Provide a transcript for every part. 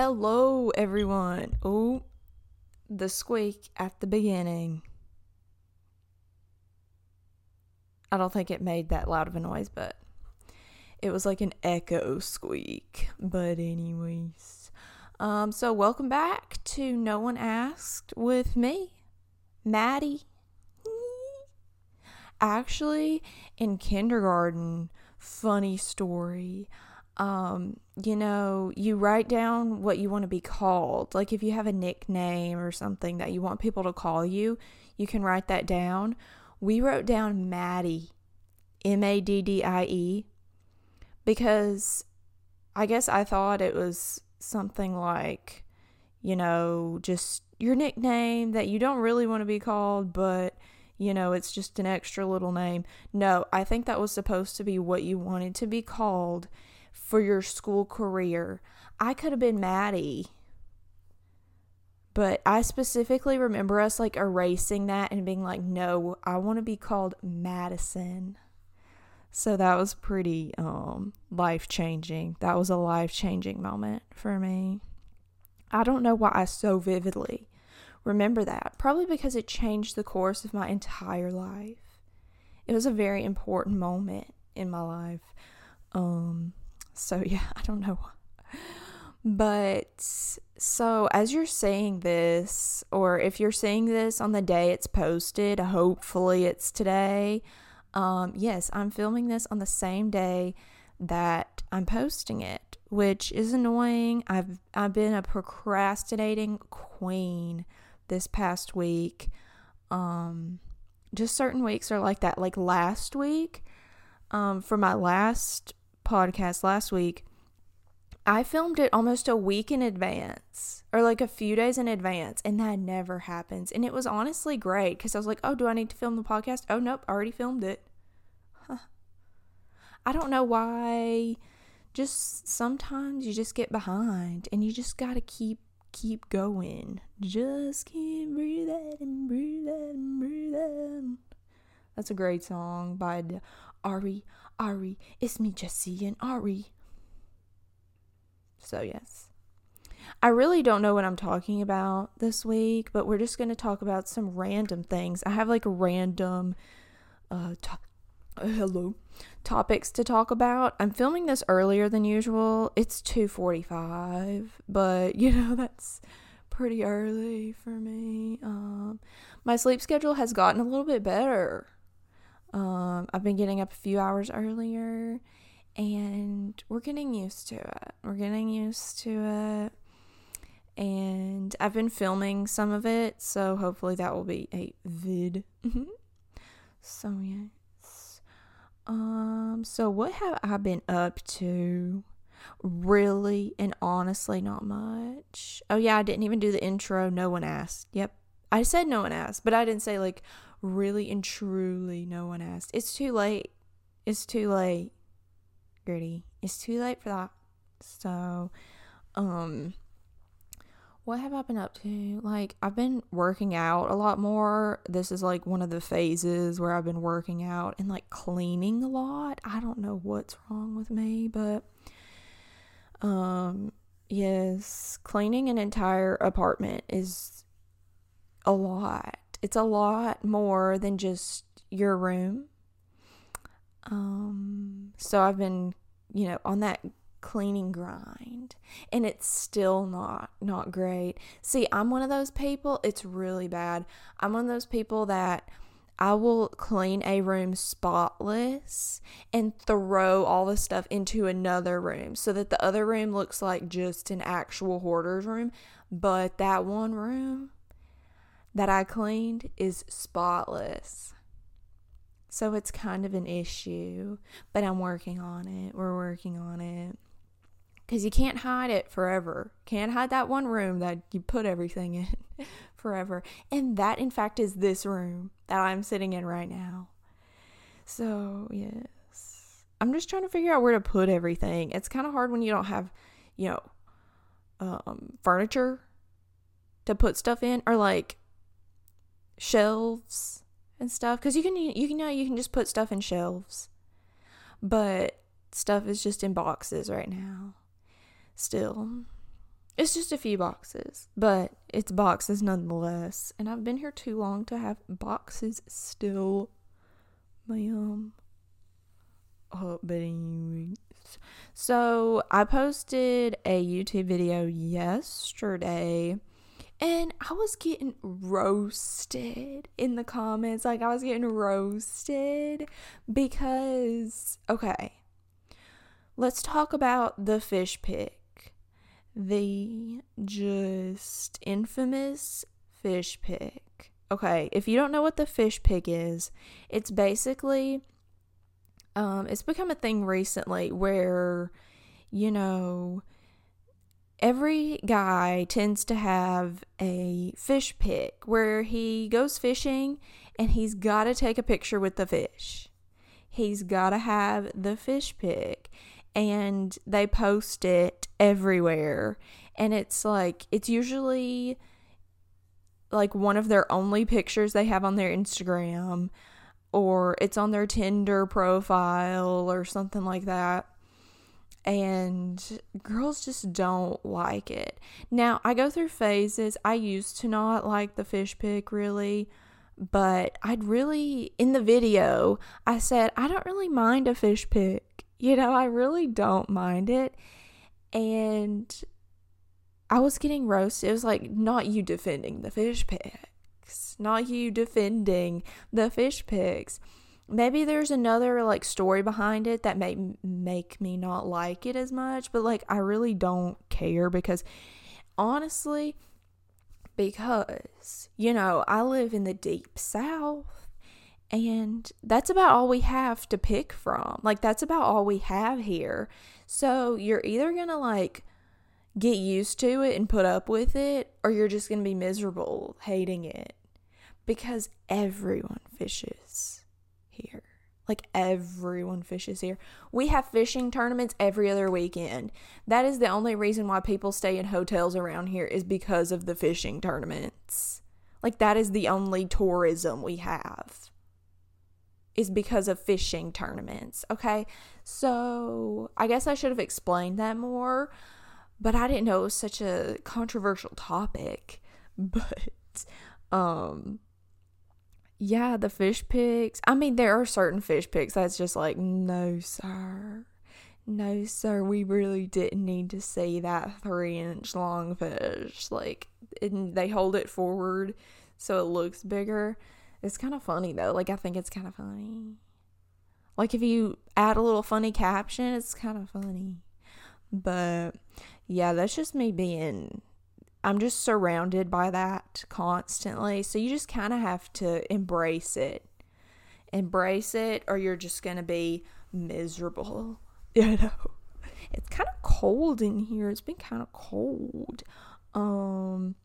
Hello, everyone. Oh, the squeak at the beginning. I don't think it made that loud of a noise, but it was like an echo squeak. But, anyways, um, so welcome back to No One Asked with me, Maddie. Actually, in kindergarten, funny story um, you know, you write down what you want to be called. Like if you have a nickname or something that you want people to call you, you can write that down. We wrote down Maddie, M A D D I E, because I guess I thought it was something like, you know, just your nickname that you don't really want to be called, but you know, it's just an extra little name. No, I think that was supposed to be what you wanted to be called for your school career. I could have been Maddie. But I specifically remember us like erasing that and being like, no, I want to be called Madison. So that was pretty um, life changing. That was a life changing moment for me. I don't know why I so vividly remember that. Probably because it changed the course of my entire life. It was a very important moment in my life. Um, so, yeah, I don't know. But so, as you're saying this, or if you're saying this on the day it's posted, hopefully it's today. Um, yes, I'm filming this on the same day that I'm posting it, which is annoying. I've I've been a procrastinating queen this past week. Um, just certain weeks are like that. Like last week, um, for my last podcast last week, I filmed it almost a week in advance or like a few days in advance, and that never happens. And it was honestly great because I was like, oh, do I need to film the podcast? Oh, nope, I already filmed it. I don't know why. Just sometimes you just get behind and you just got to keep keep going. Just keep breathing and breathing and breathing. That's a great song by Ari Ari. It's me, Jesse, and Ari. So, yes. I really don't know what I'm talking about this week, but we're just going to talk about some random things. I have like random uh, to- uh, hello topics to talk about. I'm filming this earlier than usual. It's 2:45, but you know that's pretty early for me. Um, my sleep schedule has gotten a little bit better um, I've been getting up a few hours earlier and we're getting used to it. We're getting used to it. And I've been filming some of it, so hopefully that will be a vid. so yes. Um so what have I been up to? Really and honestly not much. Oh yeah, I didn't even do the intro. No one asked. Yep. I said no one asked, but I didn't say like really and truly no one asked. It's too late. It's too late. Gertie. It's too late for that. So, um, what have I been up to? Like, I've been working out a lot more. This is like one of the phases where I've been working out and like cleaning a lot. I don't know what's wrong with me, but, um, yes, cleaning an entire apartment is a lot it's a lot more than just your room. Um, so I've been, you know, on that cleaning grind and it's still not not great. See, I'm one of those people, it's really bad. I'm one of those people that I will clean a room spotless and throw all the stuff into another room so that the other room looks like just an actual hoarder's room, but that one room that I cleaned is spotless. So it's kind of an issue, but I'm working on it. We're working on it. Because you can't hide it forever. Can't hide that one room that you put everything in forever. And that, in fact, is this room that I'm sitting in right now. So, yes. I'm just trying to figure out where to put everything. It's kind of hard when you don't have, you know, um, furniture to put stuff in, or like shelves and stuff because you can you can know you can just put stuff in shelves but stuff is just in boxes right now still It's just a few boxes, but it's boxes nonetheless. And I've been here too long to have boxes still. Ma'am. Oh, but anyways. So I posted a YouTube video yesterday and I was getting roasted in the comments. Like, I was getting roasted because, okay, let's talk about the fish pic. The just infamous fish pic. Okay, if you don't know what the fish pic is, it's basically, um, it's become a thing recently where, you know, every guy tends to have a fish pic where he goes fishing and he's got to take a picture with the fish. He's got to have the fish pic and they post it everywhere. And it's like, it's usually like one of their only pictures they have on their Instagram or it's on their Tinder profile or something like that and girls just don't like it. Now, I go through phases. I used to not like the fish pic really, but I'd really, in the video, I said, I don't really mind a fish pic. You know, I really don't mind it. And I was getting roasted. It was like, not you defending the fish pics, not you defending the fish pics maybe there's another like story behind it that may make me not like it as much but like i really don't care because honestly because you know i live in the deep south and that's about all we have to pick from. Like that's about all we have here. So you're either gonna like get used to it and put up with it or you're just gonna be miserable hating it because everyone fishes here. Like everyone fishes here. We have fishing tournaments every other weekend. That is the only reason why people stay in hotels around here is because of the fishing tournaments. Like that is the only tourism we have. Is because of fishing tournaments. Okay? So, I guess I should have explained that more, but I didn't know it was such a controversial topic. But um yeah, the fish pics. I mean, there are certain fish pics that's just like, no, sir. No, sir, we really didn't need to see that three inch long fish. Like, and they hold it forward so it looks bigger. It's kind of funny though. Like, I think it's kind of funny. Like, if you add a little funny caption, it's kind of funny. But yeah, that's just me being I'm just surrounded by that constantly. So you just kind of have to embrace it. Embrace it, or you're just going to be miserable. You know, it's kind of cold in here. It's been kind of cold. Um,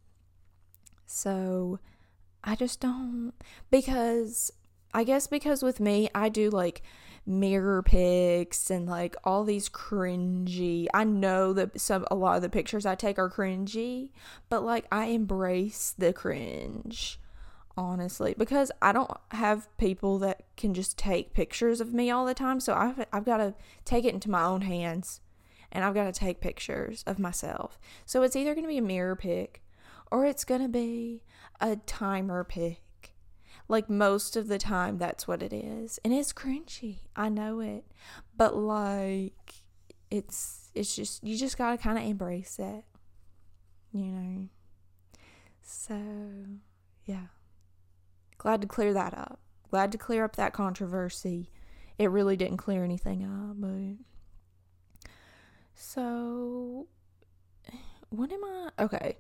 so I just don't, because I guess because with me, I do like mirror pics and like all these cringy. I know that some a lot of the pictures I take are cringy, but like I embrace the cringe honestly because I don't have people that can just take pictures of me all the time so I've I've got to take it into my own hands and I've got to take pictures of myself. So it's either going to be a mirror pic or it's going to be a timer pic like most of the time, that's what it is. And it's cringy. I know it. But like, it's, it's just, you just gotta kind of embrace it. You know? So, yeah. Glad to clear that up. Glad to clear up that controversy. It really didn't clear anything up, but. So, what am I? Okay.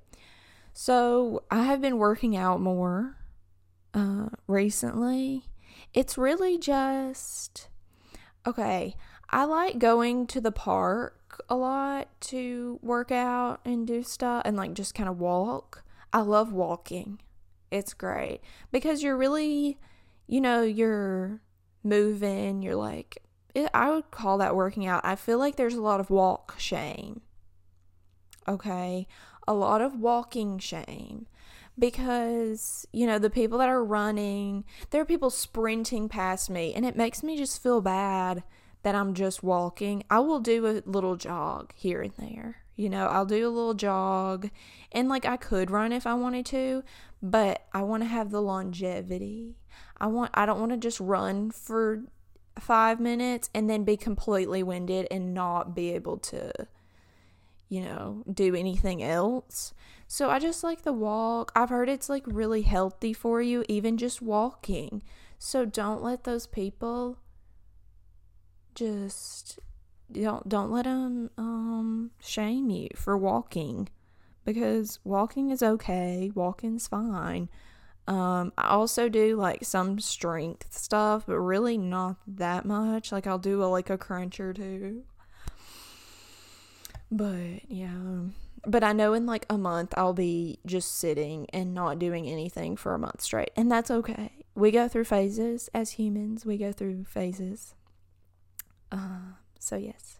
So, I have been working out more uh, recently. It's really just okay. I like going to the park a lot to work out and do stuff and like just kind of walk. I love walking. It's great because you're really, you know, you're moving, you're like, it, I would call that working out. I feel like there's a lot of walk shame. Okay. A lot of walking shame because, you know, the people that are running, there are people sprinting past me, and it makes me just feel bad that I'm just walking, I will do a little jog here and there. You know, I'll do a little jog and like I could run if I wanted to, but I want to have the longevity. I want I don't want to just run for 5 minutes and then be completely winded and not be able to you know, do anything else. So I just like the walk. I've heard it's like really healthy for you even just walking. So don't let those people just don't don't let them um shame you for walking because walking is okay. Walking's fine. Um i also do like some strength stuff but really not that much. Like i'll do a, like a crunch or two but yeah but i know in like a month i'll be just sitting and not doing anything for a month straight and that's okay we go through phases as humans we go through phases uh, so yes.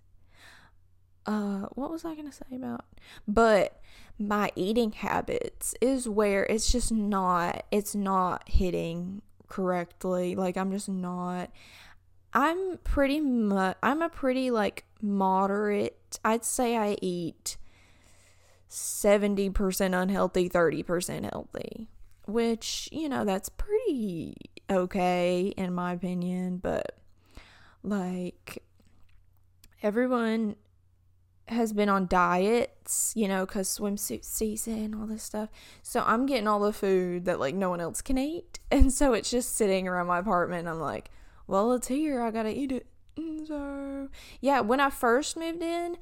Uh, what was I gonna say about? But my eating habits is where it's just not. It's not hitting correctly. Like I'm just not. I'm pretty much. I'm a pretty like moderate. I'd say I eat. 70% unhealthy, 30% healthy, which, you know, that's pretty okay in my opinion, but like everyone has been on diets, you know, because swimsuit season, and all this stuff. So I'm getting all the food that like no one else can eat. And so it's just sitting around my apartment. I'm like, well, it's here. I got to eat it. And so, yeah, when I first moved in,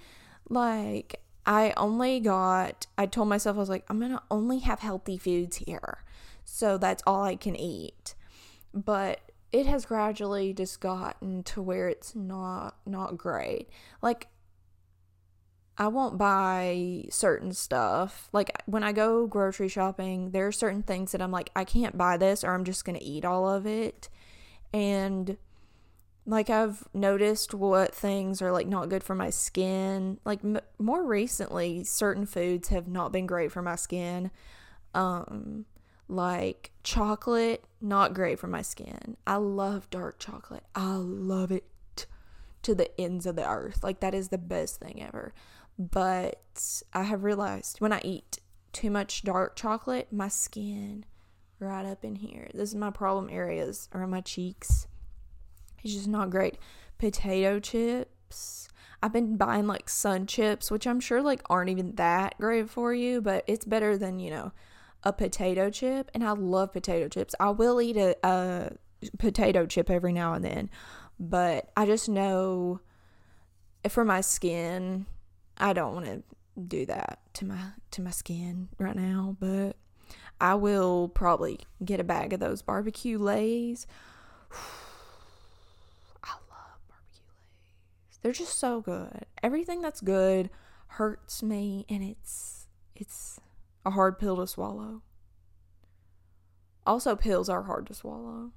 like, I only got, I told myself, I was like, I'm going to only have healthy foods here. So that's all I can eat. But it has gradually just gotten to where it's not not great. Like I won't buy certain stuff. Like when I go grocery shopping, there are certain things that I'm like I can't buy this or I'm just going to eat all of it. And like I've noticed what things are like not good for my skin. Like m- more recently, certain foods have not been great for my skin. Um like chocolate, not great for my skin. I love dark chocolate. I love it to the ends of the earth. Like that is the best thing ever. But I have realized when I eat too much dark chocolate, my skin right up in here. This is my problem areas around my cheeks. It's just not great. Potato chips. I've been buying like sun chips, which I'm sure like aren't even that great for you, but it's better than, you know, a potato chip, and I love potato chips. I will eat a, a potato chip every now and then, but I just know for my skin, I don't want to do that to my to my skin right now, but I will probably get a bag of those barbecue Lay's. I love barbecue Lay's. They're just so good. Everything that's good hurts me and it's it's a hard pill to swallow. Also, pills are hard to swallow.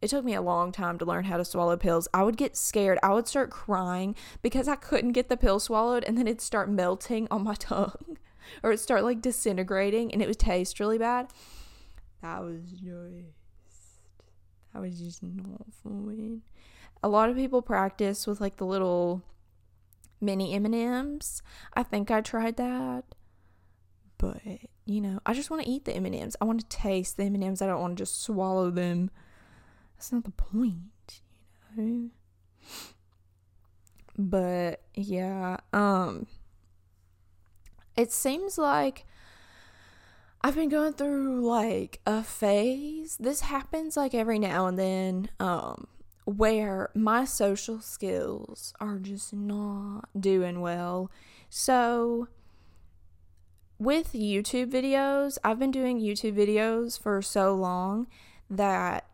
It took me a long time to learn how to swallow pills. I would get scared. I would start crying because I couldn't get the pill swallowed and then it'd start melting on my tongue or it'd start like disintegrating and it would taste really bad. That was just, that was just not fun. A lot of people practice with like the little mini M&Ms. I think I tried that but you know, I just want to eat the M&Ms. I want to taste the M&Ms. I don't want to just swallow them. That's not the point, you know. But yeah, um it seems like I've been going through like a phase. This happens like every now and then um where my social skills are just not doing well. So with YouTube videos, I've been doing YouTube videos for so long that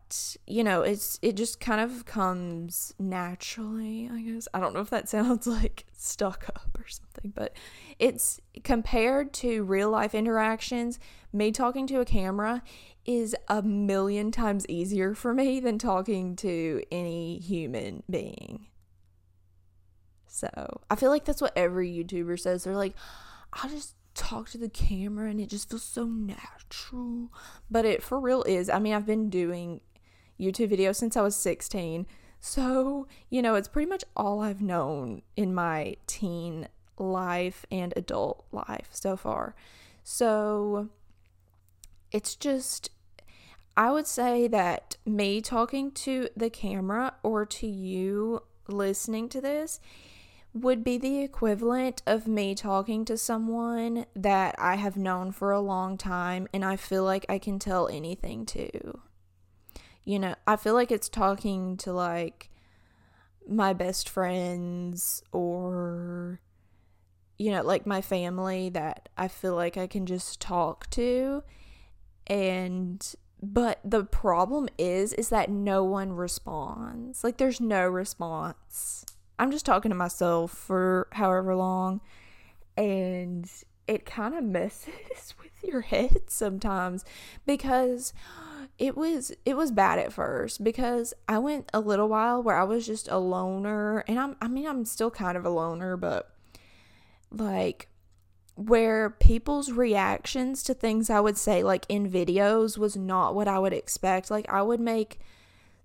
you know, it's it just kind of comes naturally, I guess. I don't know if that sounds like stuck up or something, but it's compared to real life interactions, me talking to a camera is a million times easier for me than talking to any human being. So, I feel like that's what every YouTuber says. They're like, I just talk to the camera and it just feels so natural. But it for real is. I mean, I've been doing YouTube videos since I was 16. So, you know, it's pretty much all I've known in my teen life and adult life so far. So, it's just, I would say that me talking to the camera or to you listening to this would be the equivalent of me talking to someone that I have known for a long time and I feel like I can tell anything to. You know, I feel like it's talking to like my best friends or you know, like my family that I feel like I can just talk to and but the problem is is that no one responds. Like there's no response. I'm just talking to myself for however long and it kind of messes with your head sometimes because it was it was bad at first because I went a little while where I was just a loner and I'm I mean I'm still kind of a loner but like where people's reactions to things I would say like in videos was not what I would expect. Like I would make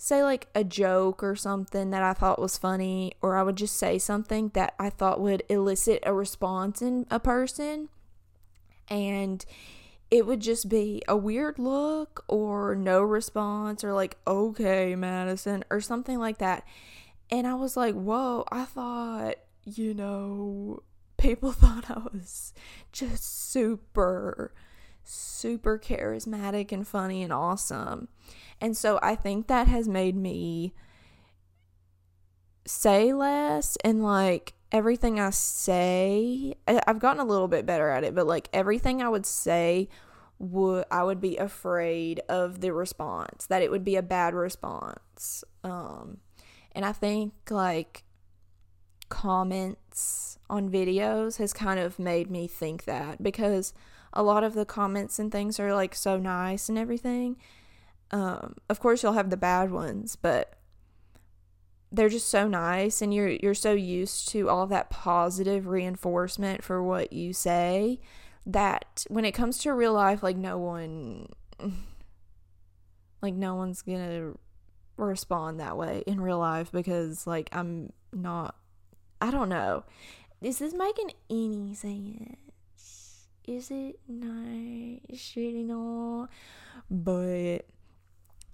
say like a joke or something that I thought was funny or I would just say something that I thought would elicit a response in a person and it would just be a weird look or no response or like okay Madison or something like that. And I was like, "Whoa, I thought, you know, people thought I was just super, super charismatic and funny and awesome. And so I think that has made me say less and like everything I say, I've gotten a little bit better at it, but like everything I would say would I would be afraid of the response, that it would be a bad response. Um and I think like comments on videos has kind of made me think that because a lot of the comments and things are like so nice and everything. Um, of course, you'll have the bad ones, but they're just so nice, and you're you're so used to all that positive reinforcement for what you say that when it comes to real life, like no one, like no one's gonna respond that way in real life because like I'm not I don't know. Is this making any sense? Is it not? Really not. But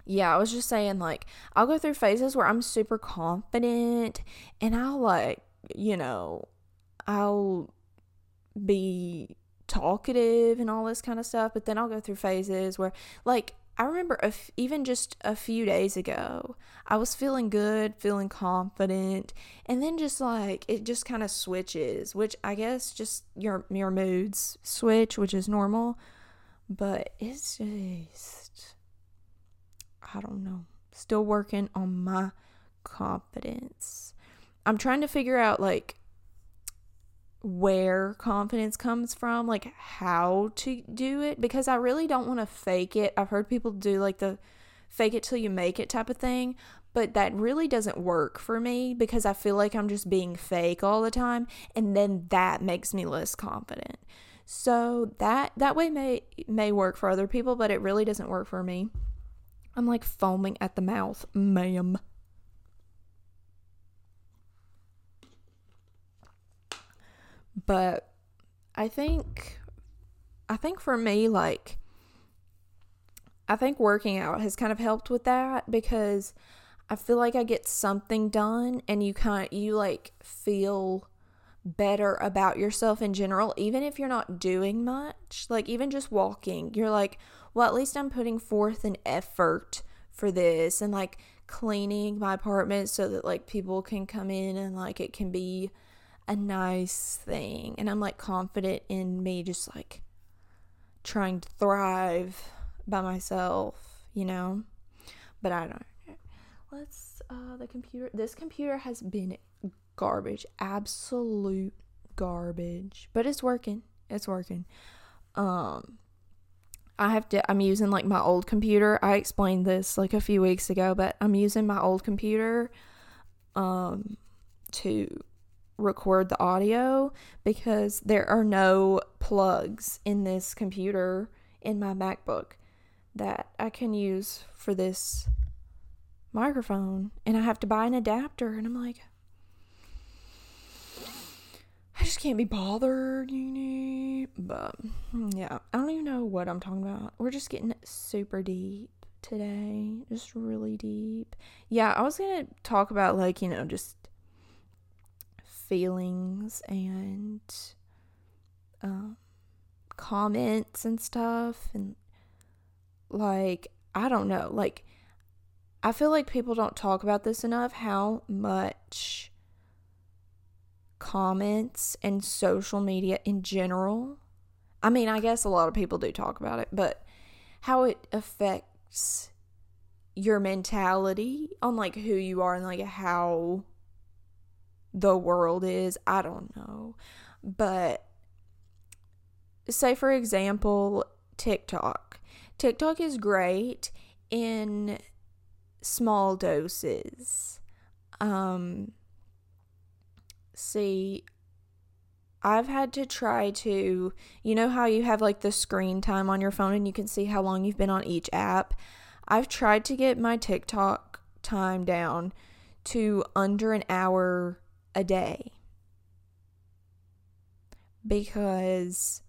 yeah, I was just saying, like, I'll go through phases where I'm super confident and I'll, like, you know, I'll be talkative and all this kind of stuff. But then I'll go through phases where, like, I remember even just a few days ago, I was feeling good, feeling confident, and then just like it just kind of switches, which I guess just your your moods switch, which is normal, but it's just I don't know. Still working on my confidence. I'm trying to figure out like where confidence comes from, like how to do it, because I really don't want to fake it. I've heard people do like the fake it till you make it type of thing, but that really doesn't work for me because I feel like I'm just being fake all the time, and then that makes me less confident. So that that way may may work for other people, but it really doesn't work for me. I'm like foaming at the mouth, ma'am. But I think I think for me like I think working out has kind of helped with that because I feel like I get something done and you kind of you like feel better about yourself in general even if you're not doing much. Like even just walking you're like well at least I'm putting forth an effort for this and like cleaning my apartment so that like people can come in and like it can be a nice thing. And I'm like confident in me just like trying to thrive by myself, you know? But I don't. Let's uh the computer this computer has been garbage. Absolute garbage. But it's working. It's working. Um I have to I'm using like my old computer. I explained this like a few weeks ago, but I'm using my old computer um to record the audio because there are no plugs in this computer in my MacBook that I can use for this microphone and I have to buy an adapter and I'm like I just can't be bothered, you know. But yeah, I don't even know what I'm talking about. We're just getting super deep today, just really deep. Yeah, I was gonna talk about like you know just feelings and um, comments and stuff, and like I don't know, like I feel like people don't talk about this enough. How much comments and social media in general. I mean, I guess a lot of people do talk about it, but how it affects your mentality on like who you are and like how the world is, I don't know. But say for example, TikTok. TikTok is great in small doses. Um see I've had to try to, you know how you have like the screen time on your phone and you can see how long you've been on each app? I've tried to get my TikTok time down to under an hour a day because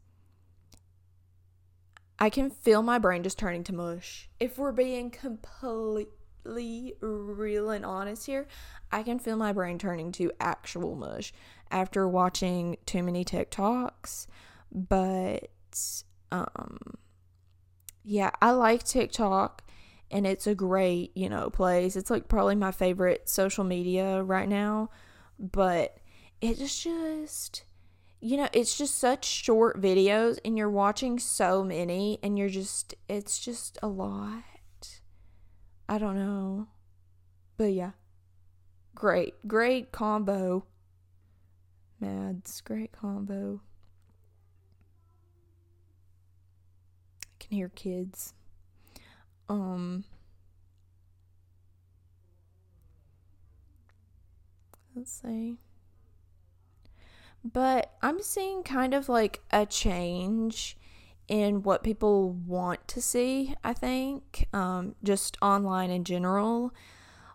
I can feel my brain just turning to mush. If we're being completely real and honest here, I can feel my brain turning to actual mush after watching too many TikToks. But um yeah, I like TikTok and it's a great, you know, place. It's like probably my favorite social media right now, but it's just you know, it's just such short videos and you're watching so many and you're just it's just a lot. I don't know. But yeah. Great, great combo. Mads, great combo. I can hear kids. Um Let's see. But I'm seeing kind of like a change in what people want to see, I think, um, just online in general.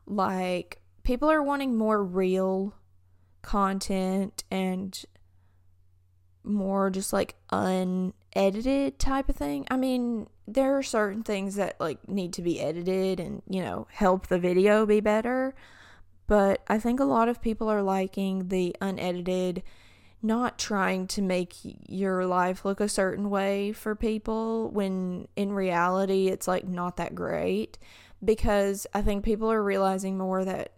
Like, people are wanting more real content and more just like unedited type of thing. I mean, there are certain things that like need to be edited and, you know, help the video be better. But I think a lot of people are liking the unedited not trying to make your life look a certain way for people when in reality it's like not that great because I think people are realizing more that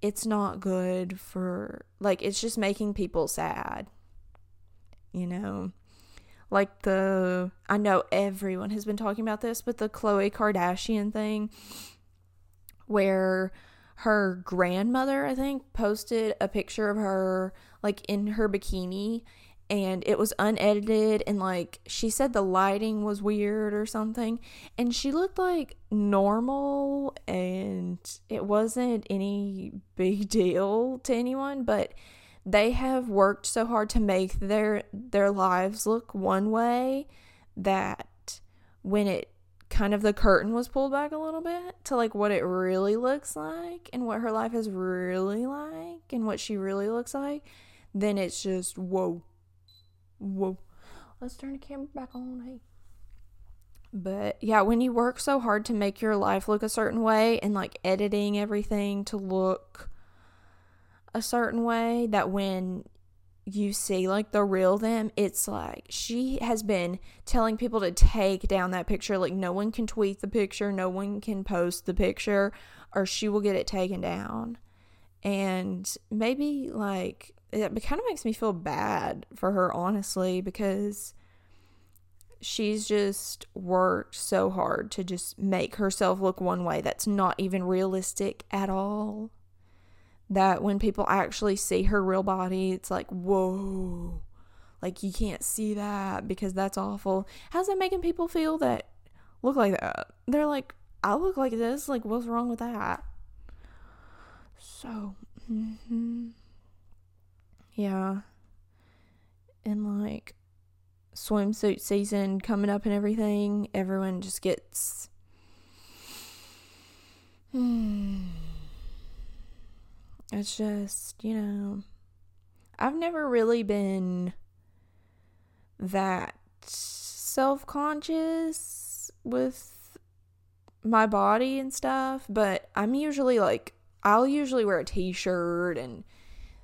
it's not good for like it's just making people sad. You know, like the I know everyone has been talking about this, but the Khloe Kardashian thing where her grandmother, I think, posted a picture of her like in her bikini and it was unedited and like she said the lighting was weird or something and she looked like normal and it wasn't any big deal to anyone but they have worked so hard to make their their lives look one way that when it kind of the curtain was pulled back a little bit to like what it really looks like and what her life is really like and what she really looks like, then it's just whoa. Whoa. Let's turn the camera back on. Hey. But yeah, when you work so hard to make your life look a certain way and like editing everything to look a certain way, that when you see like the real them, it's like she has been telling people to take down that picture. Like, no one can tweet the picture, no one can post the picture, or she will get it taken down. And maybe like it kind of makes me feel bad for her, honestly, because she's just worked so hard to just make herself look one way that's not even realistic at all that when people actually see her real body, it's like, whoa, like you can't see that because that's awful. How's that making people feel that look like that? They're like, I look like this. Like, what's wrong with that? So, mm-hmm. yeah. And like swimsuit season coming up and everything, everyone just gets Hmm. It's just, you know, I've never really been that self conscious with my body and stuff, but I'm usually like, I'll usually wear a t shirt and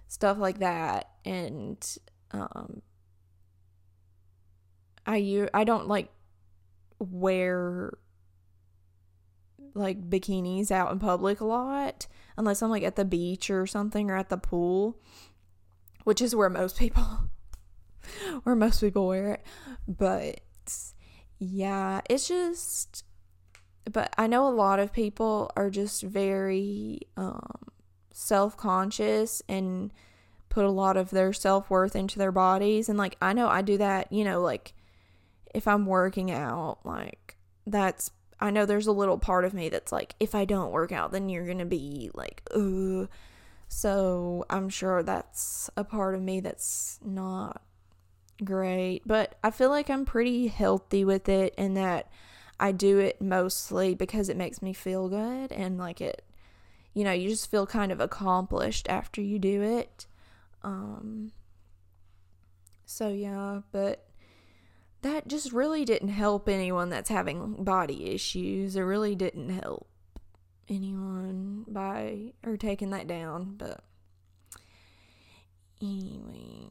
stuff like that. And, um, I, don't like wear like bikinis out in public a lot unless I'm like at the beach or something or at the pool, which is where most people where most people wear it. But yeah, it's just but I know a lot of people are just very um self-conscious and put a lot of their self-worth into their bodies and like I know I do that, you know, like if I'm working out, like that's I know there's a little part of me that's like, if I don't work out, then you're gonna be like, ugh. So I'm sure that's a part of me that's not great. But I feel like I'm pretty healthy with it and that I do it mostly because it makes me feel good and like it you know, you just feel kind of accomplished after you do it. Um so yeah, but that just really didn't help anyone that's having body issues. It really didn't help anyone by her taking that down, but anyway,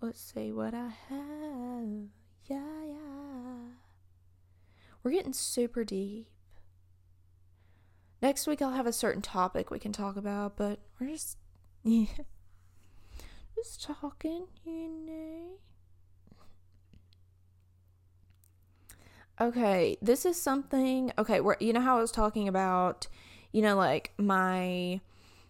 let's see what I have. Yeah, yeah. We're getting super deep. Next week I'll have a certain topic we can talk about, but we're just yeah. Just talking, you know. Okay, this is something. Okay, where you know how I was talking about, you know, like my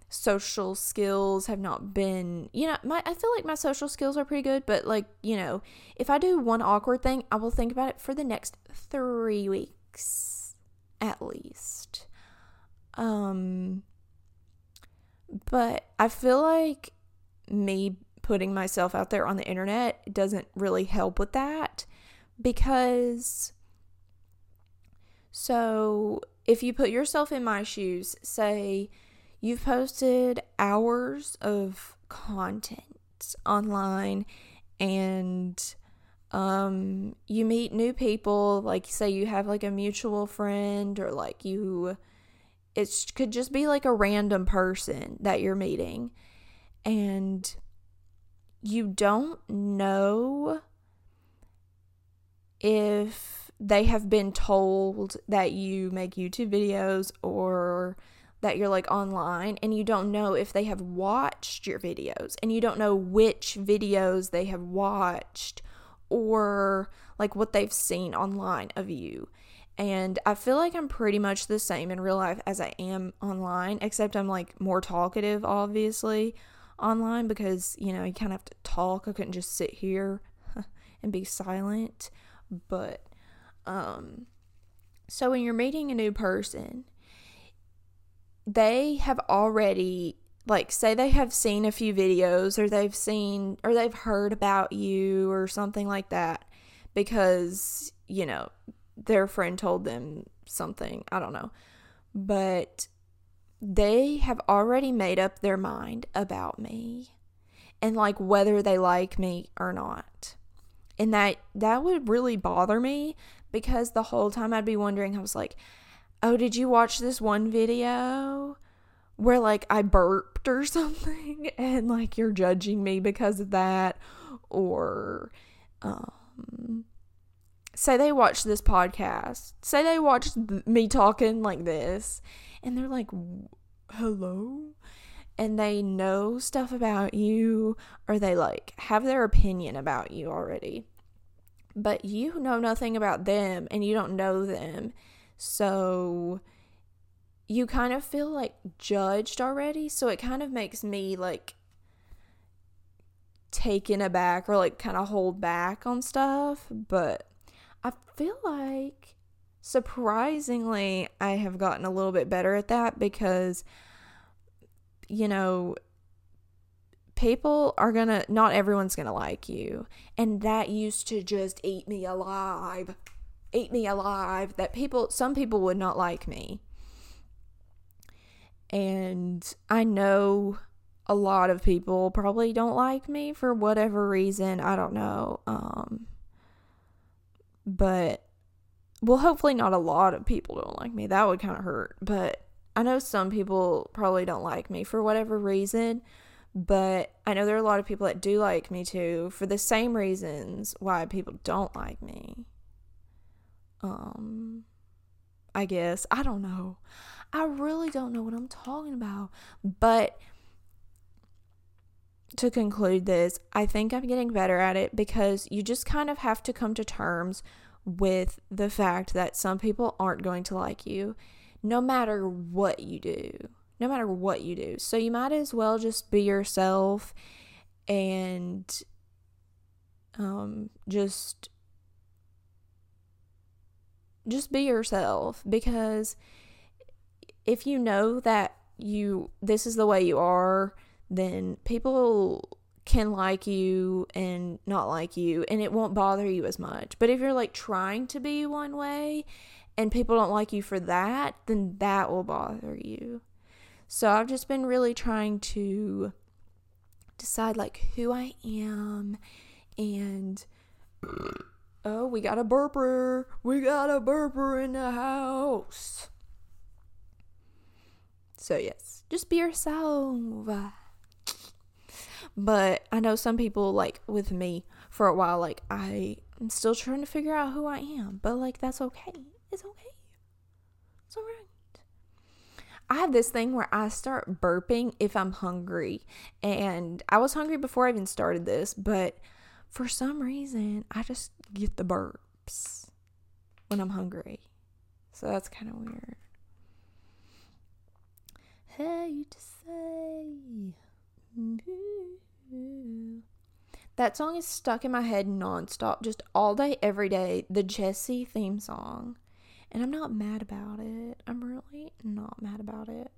social skills have not been, you know, my I feel like my social skills are pretty good, but like, you know, if I do one awkward thing, I will think about it for the next 3 weeks at least. Um but I feel like me putting myself out there on the internet doesn't really help with that because so, if you put yourself in my shoes, say you've posted hours of content online and um you meet new people like say you have like a mutual friend or like you it could just be like a random person that you're meeting and you don't know if they have been told that you make YouTube videos or that you're like online and you don't know if they have watched your videos and you don't know which videos they have watched or like what they've seen online of you. And I feel like I'm pretty much the same in real life as I am online, except I'm like more talkative, obviously, online because, you know, you kind of have to talk. I couldn't just sit here and be silent. But um, so when you're meeting a new person, they have already like say they have seen a few videos or they've seen or they've heard about you or something like that because, you know, their friend told them something, I don't know. But they have already made up their mind about me and like whether they like me or not. And that that would really bother me because the whole time I'd be wondering, I was like, oh, did you watch this one video where like I burped or something and like you're judging me because of that? Or, um, say they watch this podcast, say they watch th- me talking like this, and they're like, hello? And they know stuff about you, or they like have their opinion about you already but you know nothing about them and you don't know them. So you kind of feel like judged already. So it kind of makes me like taken aback or like kind of hold back on stuff. But I feel like surprisingly, I have gotten a little bit better at that because, you know, people are gonna not everyone's gonna like you. And that used to just eat me alive eat me alive that people some people would not like me. And i know a lot of people probably don't like me for whatever reason i don't know um but well hopefully not a lot of people don't like me that would kind of hurt but i know some people probably don't like me for whatever reason but I know there are a lot of people that do like me too for the same reasons why people don't like me. Um I guess I don't know. I really don't know what I'm talking about. But to conclude this, I think I'm getting better at it because you just kind of have to come to terms with the fact that some people aren't going to like you no matter what you do no matter what you do. So you might as well just be yourself and um just just be yourself because if you know that you this is the way you are, then people can like you and not like you and it won't bother you as much. But if you're like trying to be one way and people don't like you for that, then that will bother you. So I've just been really trying to decide like who I am and oh, we got a burper. We got a burper in the house. So yes, just be yourself. But I know some people like with me for a while like I am still trying to figure out who I am, but like that's okay. It's okay. It's all right. I have this thing where I start burping if I'm hungry. And I was hungry before I even started this, but for some reason, I just get the burps when I'm hungry. So that's kind of weird. To say. That song is stuck in my head nonstop, just all day, every day. The Jessie theme song. And I'm not mad about it. I'm really not mad about it.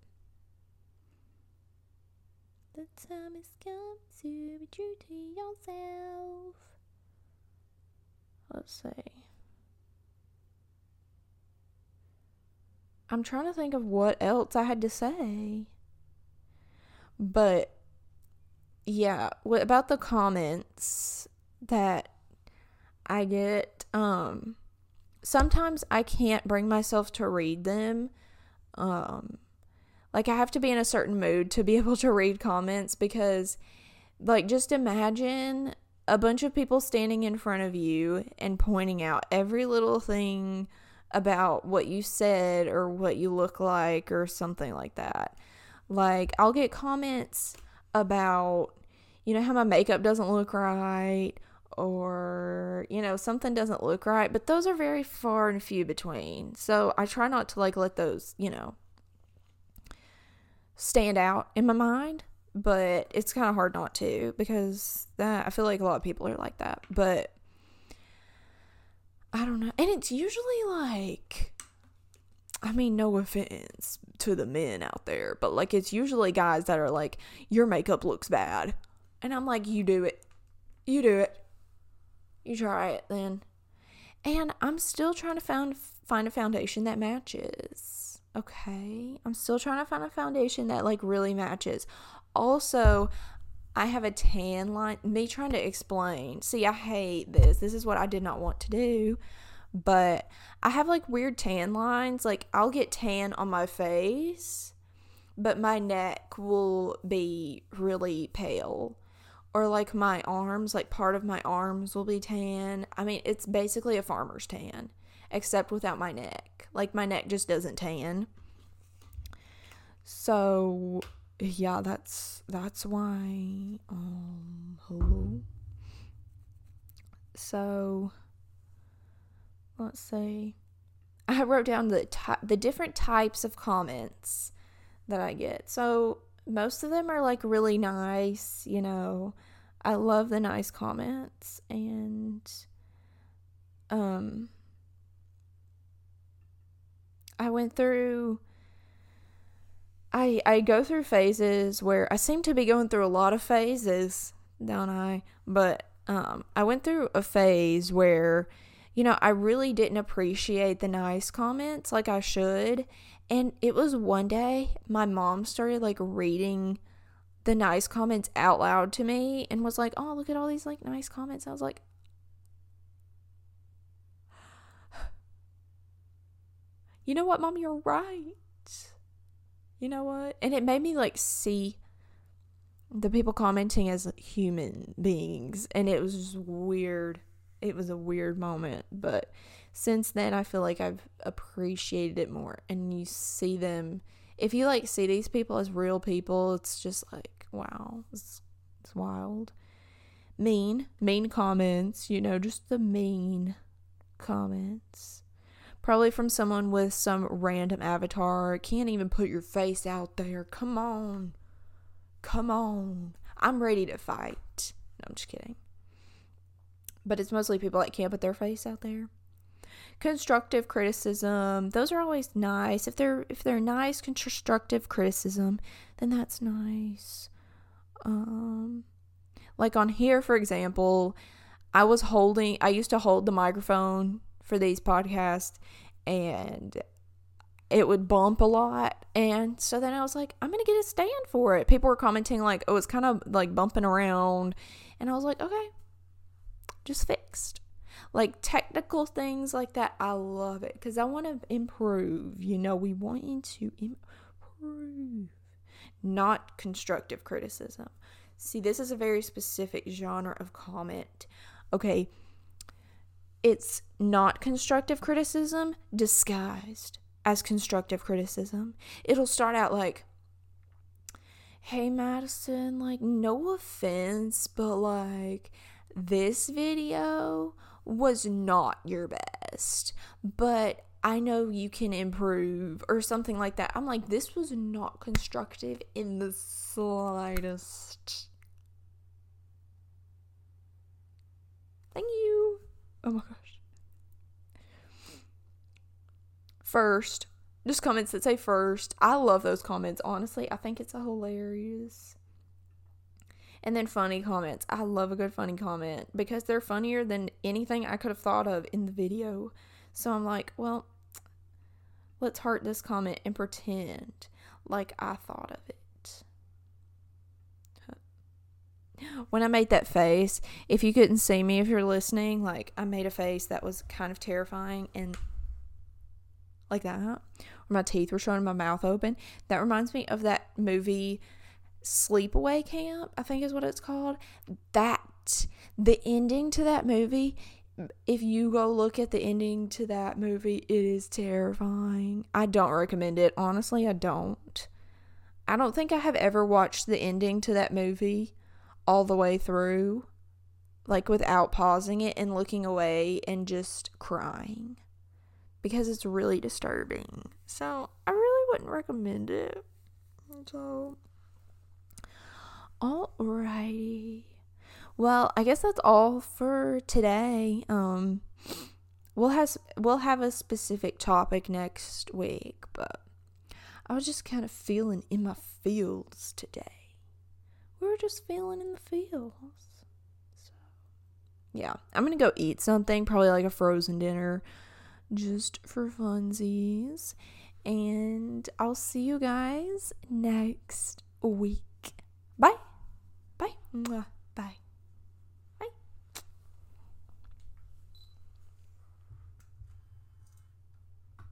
The time has come to be true to yourself. Let's see. I'm trying to think of what else I had to say. But yeah, what about the comments that I get um sometimes I can't bring myself to read them. Um, like I have to be in a certain mood to be able to read comments because, like, just imagine a bunch of people standing in front of you and pointing out every little thing about what you said or what you look like or something like that. Like, I'll get comments about, you know, how my makeup doesn't look right or you know something doesn't look right but those are very far and few between. So i try not to like let those you know stand out in my mind but it's kind of hard not to because that i feel like a lot of people are like that but i don't know. And it's usually like i mean no offense to the men out there but like it's usually guys that are like your makeup looks bad. And i'm like you do it. You do it you try it then. And I'm still trying to find find a foundation that matches. Okay? I'm still trying to find a foundation that like really matches. Also, I have a tan line. Me trying to explain. See, I hate this. This is what I did not want to do. But I have like weird tan lines. Like I'll get tan on my face, but my neck will be really pale or like my arms, like part of my arms will be tan. I mean, it's basically a farmer's tan, except without my neck. Like my neck just doesn't tan. So, yeah, that's that's why um hello. So, let's see. I wrote down the ty- the different types of comments that I get. So, most of them are like really nice, you know. I love the nice comments and um I went through I I go through phases where I seem to be going through a lot of phases, don't I? But um I went through a phase where you know, I really didn't appreciate the nice comments like I should. And it was one day my mom started like reading the nice comments out loud to me and was like, "Oh, look at all these like nice comments." I was like, "You know what, mom, you're right." You know what? And it made me like see the people commenting as human beings and it was just weird it was a weird moment, but since then I feel like I've appreciated it more and you see them if you like see these people as real people, it's just like wow, it's, it's wild. Mean, mean comments, you know, just the mean comments. Probably from someone with some random avatar. Can't even put your face out there. Come on. Come on. I'm ready to fight. No, I'm just kidding but it's mostly people that can't put their face out there. Constructive criticism, those are always nice. If they're if they're nice constructive criticism, then that's nice. Um like on here for example, I was holding I used to hold the microphone for these podcasts and it would bump a lot and so then I was like I'm going to get a stand for it. People were commenting like oh it's kind of like bumping around and I was like okay just fixed. Like technical things like that, I love it because I want to improve. You know, we want to improve, not constructive criticism. See, this is a very specific genre of comment. Okay, it's not constructive criticism disguised as constructive criticism. It'll start out like, hey, Madison, like, no offense, but like, this video was not your best, but I know you can improve or something like that. I'm like, this was not constructive in the slightest. Thank you. Oh my gosh. First, just comments that say first. I love those comments, honestly. I think it's hilarious. And then funny comments. I love a good funny comment because they're funnier than anything I could have thought of in the video. So I'm like, well, let's heart this comment and pretend like I thought of it. When I made that face, if you couldn't see me, if you're listening, like I made a face that was kind of terrifying and like that, where my teeth were showing, my mouth open. That reminds me of that movie sleepaway camp, I think is what it's called. That the ending to that movie, if you go look at the ending to that movie, it is terrifying. I don't recommend it. Honestly, I don't. I don't think I have ever watched the ending to that movie all the way through, like without pausing it and looking away and just crying because it's really disturbing. So I really wouldn't recommend it. So Alrighty. Well, I guess that's all for today. Um we'll have we'll have a specific topic next week, but I was just kind of feeling in my fields today. We were just feeling in the fields. So yeah, I'm gonna go eat something, probably like a frozen dinner, just for funsies. And I'll see you guys next week. Bye. Bye. Mwah.